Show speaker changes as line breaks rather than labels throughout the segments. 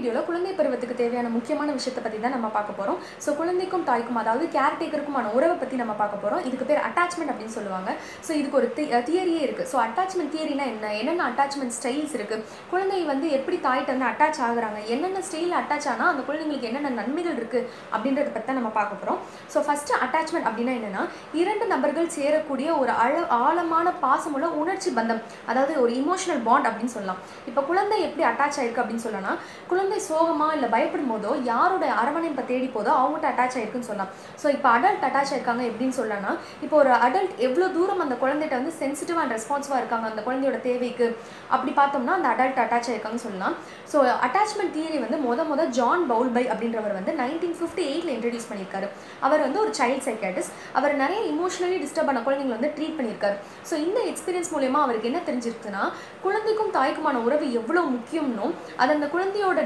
வீடியோவில் குழந்தை பருவத்துக்கு தேவையான முக்கியமான விஷயத்தை பற்றி தான் நம்ம பார்க்க போகிறோம் ஸோ குழந்தைக்கும் தாய்க்கும் அதாவது கேர்டேக்கருக்குமான உறவை பற்றி நம்ம பார்க்க போகிறோம் இதுக்கு பேர் அட்டாச்மெண்ட் அப்படின்னு சொல்லுவாங்க. ஸோ இதுக்கு ஒரு தியரியே இருக்குது ஸோ அட்டாச்மெண்ட் தியரினா என்ன? என்னென்ன அட்டாச்மெண்ட் ஸ்டைல்ஸ் இருக்குது குழந்தை வந்து எப்படி தாய்கிட்ட வந்து அட்டாச் ஆகுறாங்க? என்னென்ன ஸ்டைலில் அட்டாச் ஆனால் அந்த குழந்தைங்களுக்கு என்னென்ன நன்மைகள் இருக்குது அப்படின்றத பற்றி தான் நம்ம பார்க்க போகிறோம் ஸோ ஃபஸ்ட்டு அட்டாச்மெண்ட் அப்படின்னா என்னென்னா இரண்டு நபர்கள் சேரக்கூடிய ஒரு ஆழ ஆழமான பாசமுள்ள உணர்ச்சி பந்தம். அதாவது ஒரு இமோஷனல் பாண்ட் அப்படின்னு சொல்லலாம். இப்போ குழந்தை எப்படி அட்டாச் ஆயிருக்கு அப்படின்னு சொல்லலாம் குழந்தை சோகமா இல்லை பயப்படும் போதோ யாரோட அரவணைப்பை தேடி போதோ அவங்ககிட்ட அட்டாச் ஆயிருக்குன்னு சொல்லலாம். ஸோ இப்போ அடல்ட் அட்டாச் ஆயிருக்காங்க எப்படின்னு சொல்லலாம்னா இப்போ ஒரு அடல்ட் எவ்வளோ தூரம் அந்த குழந்தைகிட்ட வந்து சென்சிட்டிவ் அண்ட் ரெஸ்பான்சிவாக இருக்காங்க அந்த குழந்தையோட தேவைக்கு அப்படி பார்த்தோம்னா அந்த அடல்ட் அட்டாச் ஆயிருக்காங்கன்னு சொல்லலாம். ஸோ அட்டாச்மெண்ட் தியரி வந்து முத முத ஜான் பவுல்பை அப்படின்றவர் வந்து நைன்டீன் ஃபிஃப்டி எயிட்டில் இன்ட்ரடியூஸ் பண்ணியிருக்காரு. அவர் வந்து ஒரு சைல்ட் சைக்காட்டிஸ்ட் அவர் நிறைய இமோஷனலி டிஸ்டர்ப் ஆன குழந்தைங்களை வந்து ட்ரீட் பண்ணியிருக்காரு. ஸோ இந்த எக்ஸ்பீரியன்ஸ் மூலயமா அவருக்கு என்ன தெரிஞ்சிருக்குன்னா குழந்தைக்கும் தாய்க்குமான உறவு எவ்வளோ முக்கியம்னோ அது அந்த குழந்தையோட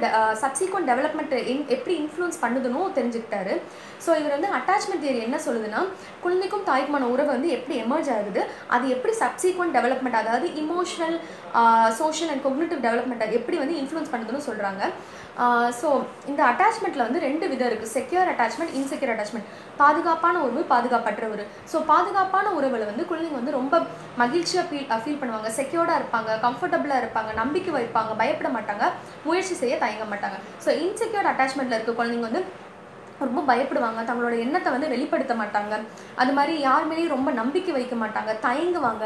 சப்சிக்வெண்ட் டெவலப்மெண்ட் எப்படி இன்ஃப்ளூயன்ஸ் பண்ணுதுன்னு தெரிஞ்சுக்கிட்டாரு. ஸோ இவர் வந்து அட்டாச்மெண்ட் தியரி என்ன சொல்லுதுன்னா குழந்தைக்கும் தாய்க்குமான உறவு வந்து எப்படி எமர்ஜ் ஆகுது அது எப்படி சப்சிக்வெண்ட் டெவலப்மெண்ட் அதாவது இமோஷனல் சோஷியல் அண்ட் கொக்னேட்டிவ் டெவலப்மெண்ட்டை எப்படி வந்து இன்ஃப்ளூன்ஸ் பண்ணுதுன்னு சொல்கிறாங்க ஸோ இந்த அட்டாச்மெண்ட்டில் வந்து ரெண்டு விதம் இருக்குது செக்யூர் அட்டாச்மெண்ட் இன்செக்யூர் அட்டாச்மெண்ட் பாதுகாப்பான உறவு பாதுகாப்பற்ற உறவு. ஸோ பாதுகாப்பான உறவில் வந்து குழந்தைங்க வந்து ரொம்ப மகிழ்ச்சியாக ஃபீல் ஃபீல் பண்ணுவாங்க. செக்யூர்டாக இருப்பாங்க கம்ஃபர்டபுளாக இருப்பாங்க நம்பிக்கை வைப்பாங்க பயப்பட மாட்டாங்க முயற்சி செய்ய தயங்க மாட்டாங்க. ஸோ இன்செக்யூர் அட்டாச்மெண்ட்டில் இருக்க குழந்தைங்க வந்து ரொம்ப பயப்படுவாங்க. தங்களோட எண்ணத்தை வந்து வெளிப்படுத்த மாட்டாங்க. அது மாதிரி யார் மேலேயும் ரொம்ப நம்பிக்கை வைக்க மாட்டாங்க. தயங்குவாங்க.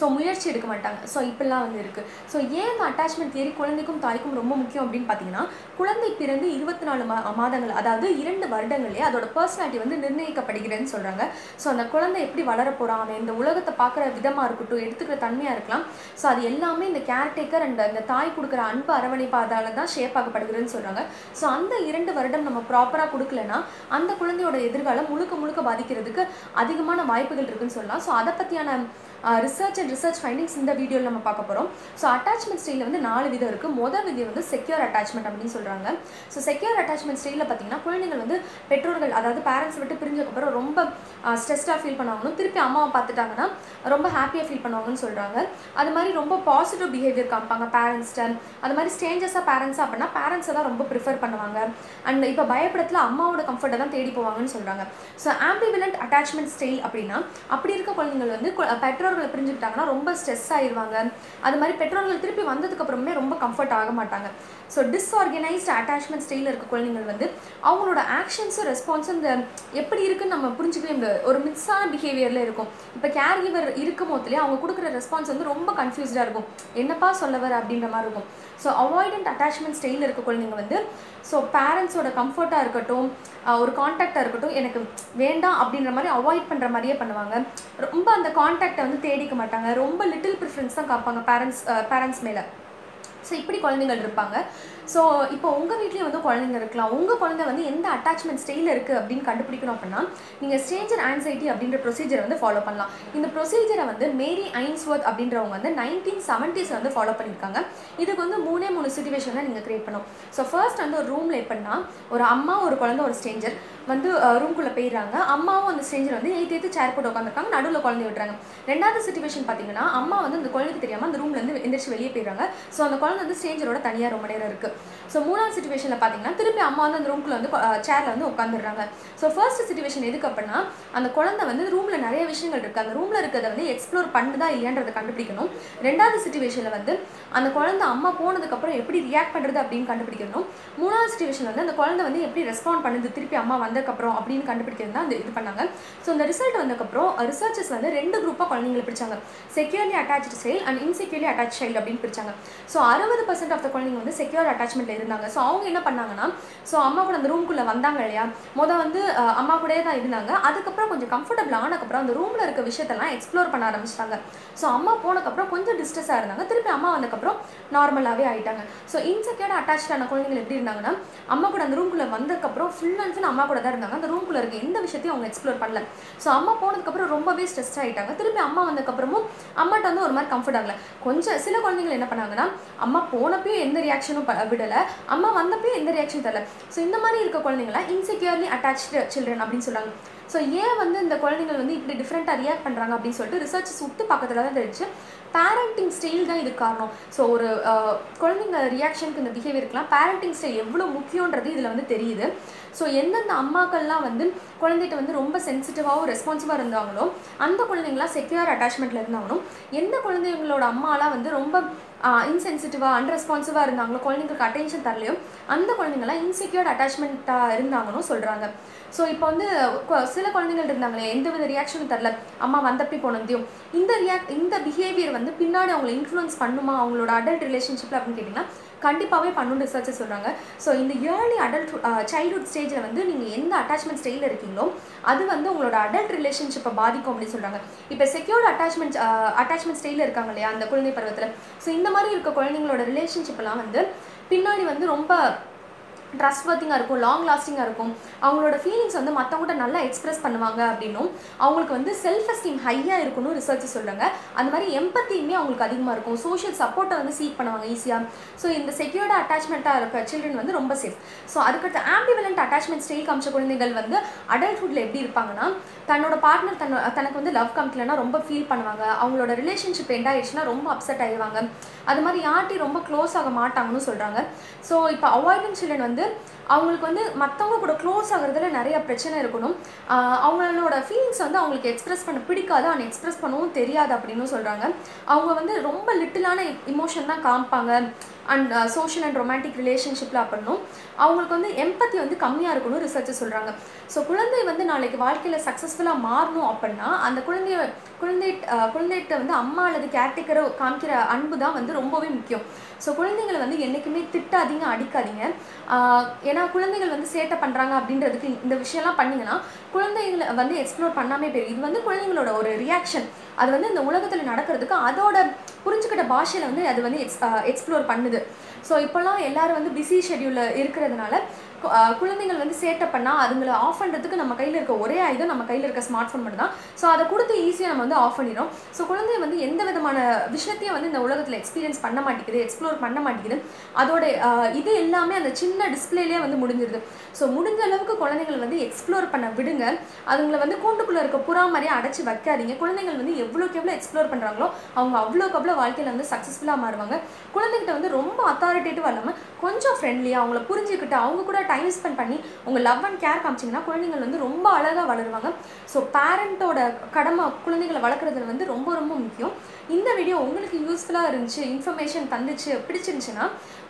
ஸோ முயற்சி எடுக்க மாட்டாங்க. ஸோ இப்படிலாம் வந்து இருக்குது ஸோ ஏன் இந்த அட்டாச்மெண்ட் தேரி குழந்தைக்கும் தாய்க்கும் ரொம்ப முக்கியம் அப்படின்னு பார்த்தீங்கன்னா குழந்தை பிறந்து இருபத்தி நாலு மா மாதங்கள் அதாவது இரண்டு வருடங்களே அதோட பர்சனாலிட்டி வந்து நிர்ணயிக்கப்படுகிறதுன்னு சொல்கிறாங்க ஸோ அந்த குழந்தை எப்படி வளர போகிறான் அவன் இந்த உலகத்தை பார்க்குற விதமாக இருக்கட்டும் எடுத்துக்கிற தன்மையாக இருக்கலாம். ஸோ அது எல்லாமே இந்த கேர்டேக்கர் அண்ட் அந்த தாய் கொடுக்குற அன்பு அரவணைப்பாதால் தான் ஷேப் ஆகப்படுகிறதுன்னு சொல்கிறாங்க ஸோ அந்த இரண்டு வருடம் நம்ம ப்ராப்பராக கொடுக்கலன்னா அந்த குழந்தையோட எதிர்காலம் முழுக்க முழுக்க பாதிக்கிறதுக்கு அதிகமான வாய்ப்புகள் இருக்குன்னு சொல்லலாம். ஸோ அதை பற்றியான ரிசர்ச் அண்ட் ரிசர்ச் ஃபைண்டிங்ஸ் இந்த வீடியோவில் நம்ம பார்க்க போகிறோம் ஸோ அட்டாச்மெண்ட் ஸ்டைலில் வந்து நாலு விதம் இருக்குது மொதல் விதி வந்து செக்யூர் அட்டாச்மெண்ட் அப்படின்னு சொல்கிறாங்க ஸோ செக்யூர் அட்டாச்மெண்ட் ஸ்டைலில் பார்த்தீங்கன்னா குழந்தைகள் வந்து பெற்றோர்கள் அதாவது பேரண்ட்ஸ் விட்டு பிரிஞ்சதுக்கப்புறம் ரொம்ப ஸ்ட்ரெஸ்டாக ஃபீல் பண்ணுவாங்கன்னு திருப்பி அம்மாவை பார்த்துட்டாங்கன்னா ரொம்ப ஹாப்பியாக ஃபீல் பண்ணுவாங்கன்னு சொல்கிறாங்க அது மாதிரி ரொம்ப பாசிட்டிவ் பிஹேவியர் காமிப்பாங்க பேரண்ட்ஸ்ட்ட அது மாதிரி ஸ்டேஞ்சஸாக பேரண்ட்ஸாக அப்படின்னா பேரண்ட்ஸை தான் ரொம்ப ப்ரிஃபர் பண்ணுவாங்க. அண்ட் இப்போ பயப்படத்தில் அம்மாவோட கம்ஃபர்ட்டை தான் தேடி போவாங்கன்னு சொல்கிறாங்க ஸோ ஆம்பிவிலண்ட் அட்டாச்மெண்ட் ஸ்டைல் அப்படின்னா அப்படி இருக்க குழந்தைங்கள் வந்து பெற்றோர்களை பிரிஞ்சுக்கிட்டாங்கன்னா ரொம்ப ஸ்ட்ரெஸ் ஆயிடுவாங்க அது மாதிரி பெற்றோர்கள் திருப்பி வந்ததுக்கு அப்புறமே ரொம்ப கம்ஃபர்ட் ஆக மாட்டாங்க. ஸோ டிஸ்ஆர்கனைஸ்ட் அட்டாச்மெண்ட் ஸ்டைலில் இருக்க குழந்தைங்கள் வந்து அவங்களோட ஆக்ஷன்ஸும் ரெஸ்பான்ஸும் இந்த எப்படி இருக்குன்னு நம்ம புரிஞ்சுக்கவே முடியாது. ஒரு மிக்ஸான பிஹேவியரில் இருக்கும். இப்போ கேர் கிவர் இருக்கும் போதுலேயே அவங்க கொடுக்குற ரெஸ்பான்ஸ் வந்து ரொம்ப கன்ஃபியூஸ்டாக இருக்கும். என்னப்பா சொல்லவர் அப்படின்ற மாதிரி இருக்கும். ஸோ அவாய்டண்ட் அட்டாச்மெண்ட் ஸ்டைலில் இருக்க குழந்தைங்க வந்து ஸோ பேரண்ட்ஸோட கம்ஃபர்ட்டாக இருக்கட்டும் ஒரு காண்டாக்டாக இருக்கட்டும் எனக்கு வேண்டாம் அப்படின்ற மாதிரி அவாய்ட் பண்ணுற மாதிரியே பண்ணுவாங்க. ரொம்ப அந்த காண்டாக்டை வந்து தேடிக்க மாட்டாங்க. ரொம்ப லிட்டில் ப்ரிஃபரன்ஸ் தான் காப்பாங்க பேரண்ட்ஸ் பேரண்ட்ஸ் மேலே. ஸோ இப்படி குழந்தைங்கள் இருப்பாங்க. ஸோ இப்போ உங்கள் வீட்லேயும் வந்து குழந்தைங்க இருக்கலாம். உங்கள் குழந்தை வந்து எந்த அட்டாச்மெண்ட் ஸ்டைலில் இருக்குது அப்படின்னு கண்டுபிடிக்கணும் அப்படின்னா நீங்கள் ஸ்டேஞ்சர் ஆன்சைட்டி அப்படின்ற ப்ரொசீஜரை வந்து ஃபாலோ பண்ணலாம். இந்த ப்ரொசீஜரை வந்து மேரி ஐன்ஸ்வர்த் அப்படின்றவங்க வந்து நைன்டீன் செவன்ட்டீஸ் வந்து ஃபாலோ பண்ணியிருக்காங்க. இதுக்கு வந்து மூணே மூணு சுச்சுவேஷனில் நீங்கள் க்ரியேட் பண்ணும் ஸோ ஃபர்ஸ்ட் வந்து ஒரு ரூமில் எப்படின்னா ஒரு அம்மா ஒரு குழந்தை ஒரு ஸ்டேஞ்சர் வந்து ரூம்குள்ளே போயிடுறாங்க. அம்மாவும் அந்த ஸ்ட்ரேஞ்சர் வந்து எய்த் எய்த்து சேர் போட்டு உட்காந்துருக்காங்க நடுவில் குழந்தை விட்டுறாங்க. ரெண்டாவது சுச்சுவேஷன் பார்த்தீங்கன்னா அம்மா வந்து அந்த குழந்தைக்கு தெரியாமல் அந்த ரூம்லேருந்து எந்திரிச்சு வெளியே போயிடுறாங்க. ஸோ அந்த குழந்தை வந்து ஸ்டேஞ்சரோட தனியாக ரொம்ப நேரம் இருக்குது ஸோ மூணாவது சுச்சுவேஷனில் பார்த்தீங்கன்னா திருப்பி அம்மா வந்து அந்த ரூம்குள்ளே வந்து சேரில் வந்து உட்காந்துடுறாங்க ஸோ ஃபர்ஸ்ட் சுச்சுவேஷன் எதுக்கு அப்படின்னா அந்த குழந்தை வந்து ரூமில் நிறைய விஷயங்கள் இருக்குது அந்த ரூமில் இருக்கிறத வந்து எக்ஸ்ப்ளோர் பண்ணுதா இல்லையான்றதை கண்டுபிடிக்கணும். ரெண்டாவது சுச்சுவேஷனில் வந்து அந்த குழந்தை அம்மா போனதுக்கப்புறம் எப்படி ரியாக்ட் பண்ணுறது அப்படின்னு கண்டுபிடிக்கணும். மூணாவது சுச்சுவேஷன் வந்து அந்த குழந்தை வந்து எப்படி ரெஸ்பாண்ட் பண்ணுது திருப்பி அம்மா வந்ததுக்கப்புறம் அப்படின்னு கண்டுபிடிக்கிறது தான் அந்த இது பண்ணாங்க. ஸோ இந்த ரிசல்ட் வந்ததுக்கப்புறம் ரிசர்ச்சர்ஸ் வந்து ரெண்டு குரூப்பாக குழந்தைங்களை பிடிச்சாங்க securely attach style and insecurely attach child அப்படின்னு பிடிச்சாங்க ஸோ அறுபது அறுபது பர்சன்ட் ஆஃப் த குழந்தைங்க வந்து செக்யூர் அட்டாச்மெண்ட்டில் இருந்தாங்க. ஸோ அவங்க என்ன பண்ணாங்கன்னா ஸோ அம்மா கூட அந்த ரூம்குள்ளே வந்தாங்க இல்லையா? மொதல் வந்து அம்மா கூடயே தான் இருந்தாங்க. அதுக்கப்புறம் கொஞ்சம் கம்ஃபர்டபுள் ஆனதுக்கப்புறம் அந்த ரூமில் இருக்க விஷயத்தெல்லாம் எக்ஸ்ப்ளோர் பண்ண ஆரம்பிச்சிட்டாங்க. ஸோ அம்மா போனதுக்கப்புறம் கொஞ்சம் டிஸ்ட்ரெஸ்ஸாக இருந்தாங்க. திருப்பி அம்மா வந்ததுக்கப்புறம் நார்மலாகவே ஆகிட்டாங்க ஸோ இன்செக்யூர்ட் அட்டாச்சான குழந்தைங்க எப்படி இருந்தாங்கன்னா அம்மா கூட அந்த ரூம்குள்ளே வந்ததுக்கப்புறம் ஃபுல் அண்ட் ஃபுல் அம்மா கூட தான் இருந்தாங்க. அந்த ரூம்குள்ளே இருக்க எந்த விஷயத்தையும் அவங்க எக்ஸ்ப்ளோர் பண்ணல. ஸோ அம்மா போனதுக்கப்புறம் ரொம்பவே ஸ்ட்ரெஸ் ஆகிட்டாங்க திருப்பி அம்மா வந்ததுக்கப்புறமும் அம்மாட்ட வந்து ஒரு மாதிரி கம்ஃபர்ட் ஆகல. கொஞ்சம் சில குழந்தைங்க என்ன பண்ணாங்கன்னா அம்மா போனப்பயும் எந்த ரியாக்ஷனும் விடலை. அம்மா வந்தப்பயும் எந்த ரியாக்ஷன் தரல. ஸோ இந்த மாதிரி இருக்க குழந்தைங்கள இன்செக்யூர்லி அட்டாச்சு சில்ட்ரன் அப்படின்னு சொல்கிறாங்க ஸோ ஏன் வந்து இந்த குழந்தைகள் வந்து இப்படி டிஃப்ரெண்ட்டாக ரியாக்ட் பண்ணுறாங்க அப்படின்னு சொல்லிட்டு ரிசர்ச் சுட்டு பக்கத்தில் தான் தெரிஞ்சு பேரண்டிங் ஸ்டைல் தான் இது காரணம். ஸோ ஒரு குழந்தைங்க ரியாக்ஷனுக்கு இந்த பிஹேவியருக்குலாம் பேரண்டிங் ஸ்டைல் எவ்வளோ முக்கியன்றது இதில் வந்து தெரியுது. ஸோ எந்தெந்த அம்மாக்கள்லாம் வந்து குழந்தைகிட்ட வந்து ரொம்ப சென்சிட்டிவாகவும் ரெஸ்பான்சிவாக இருந்தாங்களோ அந்த குழந்தைங்களாம் செக்யூர் அட்டாச்மெண்ட்டில் இருந்தாங்களும் எந்த குழந்தைங்களோட அம்மாலாம் வந்து ரொம்ப இன்சென்சிட்டிவாக அன்ரெஸ்பான்சிவாக இருந்தாங்களோ குழந்தைங்களுக்கு அட்டென்ஷன் தரலையோ அந்த குழந்தைங்களாம் இன்செக்யூர்ட் அட்டாச்மெண்ட்டாக இருந்தாங்கன்னு சொல்கிறாங்க ஸோ இப்போ வந்து சில குழந்தைகள் இருந்தாங்களே எந்த வித ரியாக்ஷனும் தரல. அம்மா வந்தப்படி போனதையும் இந்த ரியாக்ட் இந்த பிஹேவியர் வந்து பின்னாடி அவங்களை இன்ஃப்ளூயன்ஸ் பண்ணுமா அவங்களோட அடல்ட் ரிலேஷன்ஷிப்பில் அப்படின்னு கேட்டிங்கன்னா கண்டிப்பாகவே பண்ணணும்னு ரிசர்ச்சர் சொல்கிறாங்க ஸோ இந்த இயர்லி அடல்ட் சைல்ட்ஹுட் ஸ்டேஜில் வந்து நீங்கள் எந்த அட்டாச்மெண்ட் ஸ்டேஜில் இருக்கீங்களோ அது வந்து உங்களோட அடல்ட் ரிலேஷன்ஷிப்பை பாதிக்கும் அப்படின்னு சொல்கிறாங்க இப்போ செக்யூர்ட் அட்டாச்மெண்ட் அட்டாச்மெண்ட் ஸ்டேஜில் இருக்காங்க இல்லையா அந்த குழந்தை பருவத்தில். ஸோ இந்த மாதிரி இருக்க குழந்தைங்களோட ரிலேஷன்ஷிப்லாம் வந்து பின்னாடி வந்து ரொம்ப ட்ரஸ்ட் வர்த்திங்காக இருக்கும் லாங் லாஸ்டிங்காக இருக்கும். அவங்களோட ஃபீலிங்ஸ் வந்து மற்றவங்கள்ட்ட நல்லா எக்ஸ்பிரஸ் பண்ணுவாங்க அப்படின்னும் அவங்களுக்கு வந்து செல்ஃப் எஸ்டீம் ஹையாக இருக்கணும் ரிசர்ச் சொல்கிறாங்க அந்த மாதிரி எம்பத்தியுமே அவங்களுக்கு அதிகமாக இருக்கும். சோஷியல் சப்போர்ட்டை வந்து சீக் பண்ணுவாங்க ஈஸியாக ஸோ இந்த செக்யூர்டு அட்டாச்மெண்ட்டாக இருக்க சில்ட்ரன் வந்து ரொம்ப சேஃப் ஸோ அதுக்கடுத்து ஆம்பிவலண்ட் அட்டாச்மெண்ட் ஸ்டைல் காமிச்ச குழந்தைகள் வந்து அடல்ட்ஹுட்டில் எப்படி இருப்பாங்கன்னா தன்னோட பார்ட்னர் தன் தனக்கு வந்து லவ் காமிக்கலன்னா ரொம்ப ஃபீல் பண்ணுவாங்க. அவங்களோட ரிலேஷன்ஷிப் எண்ட் ஆயிடுச்சுன்னா ரொம்ப அப்செட் ஆயிடுவாங்க. அது மாதிரி யார்ட்டையும் ரொம்ப க்ளோஸ் ஆக மாட்டாங்கன்னு சொல்கிறாங்க ஸோ இப்போ அவாய்டன்ஸ் சில்ட்ரன் வந்து வந்து அவங்களுக்கு வந்து மற்றவங்க கூட க்ளோஸ் ஆகுறதுல நிறைய பிரச்சனை இருக்கணும். அவங்களோட ஃபீலிங்ஸ் வந்து அவங்களுக்கு எக்ஸ்ப்ரெஸ் பண்ண பிடிக்காது ஆனால் எக்ஸ்ப்ரெஸ் பண்ணவும் தெரியாது அப்படின்னு சொல்கிறாங்க அவங்க வந்து ரொம்ப லிட்டிலான இமோஷன் தான் காமிப்பாங்க. அண்ட் சோஷியல் அண்ட் ரொமான்டிக் ரிலேஷன்ஷிப்பில் அப்படின்னும். அவங்களுக்கு வந்து எம்பத்தி வந்து கம்மியாக இருக்கணும் ரிசர்ச் சொல்கிறாங்க ஸோ குழந்தை வந்து நாளைக்கு வாழ்க்கையில் சக்ஸஸ்ஃபுல்லாக மாறணும் அப்படின்னா அந்த குழந்தைய குழந்தை குழந்தைகிட்ட வந்து அம்மா அல்லது கேர்டேக்கரோ காமிக்கிற அன்பு தான் வந்து ரொம்பவே முக்கியம். ஸோ குழந்தைங்களை வந்து என்றைக்குமே திட்டாதீங்க அடிக்காதீங்க. ஏன்னா குழந்தைகள் வந்து சேட்டை பண்ணுறாங்க அப்படின்றதுக்கு இந்த விஷயம்லாம் பண்ணிங்கன்னா குழந்தைங்களை வந்து எக்ஸ்ப்ளோர் பண்ணாமே போயிடும் இது வந்து குழந்தைங்களோட ஒரு ரியாக்ஷன் அது வந்து இந்த உலகத்தில் நடக்கிறதுக்கு அதோட புரிஞ்சுக்கிட்ட பாஷையில் வந்து அது வந்து எக்ஸ் எக்ஸ்ப்ளோர் பண்ணுது. ஸோ இப்போல்லாம் எல்லாரும் வந்து பிஸி ஷெட்யூலில் இருக்கிறதுனால குழந்தைகள் வந்து சேட்டை பண்ணால் அதுங்களை ஆஃப் பண்ணுறதுக்கு நம்ம கையில் இருக்க ஒரே ஆயுதம் நம்ம கையில் இருக்க ஸ்மார்ட் ஃபோன் மட்டும் தான் ஸோ அதை கொடுத்து ஈஸியாக நம்ம வந்து ஆஃப் பண்ணிடும் ஸோ குழந்தை வந்து எந்த விதமான விஷயத்தையும் வந்து இந்த உலகத்தில் எக்ஸ்பீரியன்ஸ் பண்ண மாட்டேங்குது எக்ஸ்ப்ளோர் பண்ண மாட்டேங்குது. அதோட இது எல்லாமே அந்த சின்ன டிஸ்பிளேலேயே வந்து முடிஞ்சிருது. ஸோ முடிஞ்ச அளவுக்கு குழந்தைங்களை வந்து எக்ஸ்ப்ளோர் பண்ண விடுங்க. அதுங்களை வந்து கூண்டுக்குள்ளே இருக்க புறா மாதிரியே அடைச்சி வைக்காதீங்க. குழந்தைகள் வந்து எவ்வளோக்கு எவ்வளோ எக்ஸ்ப்ளோர் பண்ணுறாங்களோ அவங்க அவ்வளோக்கு அவ்வளோ வாழ்க்கையில் வந்து சக்ஸஸ்ஃபுல்லாக மாறுவாங்க. குழந்தைகிட்ட வந்து ரொம்ப அத்தாரிட்டேட்டிவாக இல்லாமல் கொஞ்சம் ஃப்ரெண்ட்லியாக அவங்கள புரிஞ்சுக்கிட்டு அவங்க கூட டைம் ஸ்பெண்ட் பண்ணி உங்கள் லவ் அண்ட் கேர் காமிச்சிங்கன்னா குழந்தைகள் வந்து ரொம்ப அழகாக வளருவாங்க. ஸோ பேரண்ட்டோட கடமை குழந்தைகளை வளர்க்குறதுல வந்து ரொம்ப ரொம்ப முக்கியம். இந்த வீடியோ உங்களுக்கு யூஸ்ஃபுல்லாக இருந்துச்சு இன்ஃபர்மேஷன் தந்துச்சு பிடிச்சிருந்துச்சுன்னா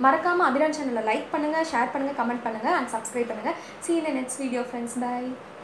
மறக்காமல் அபிரான் சேனலை லைக் பண்ணுங்கள் ஷேர் பண்ணுங்கள் கமெண்ட் பண்ணுங்கள் அண்ட் சப்ஸ்கிரைப் பண்ணுங்கள் see you in video friends video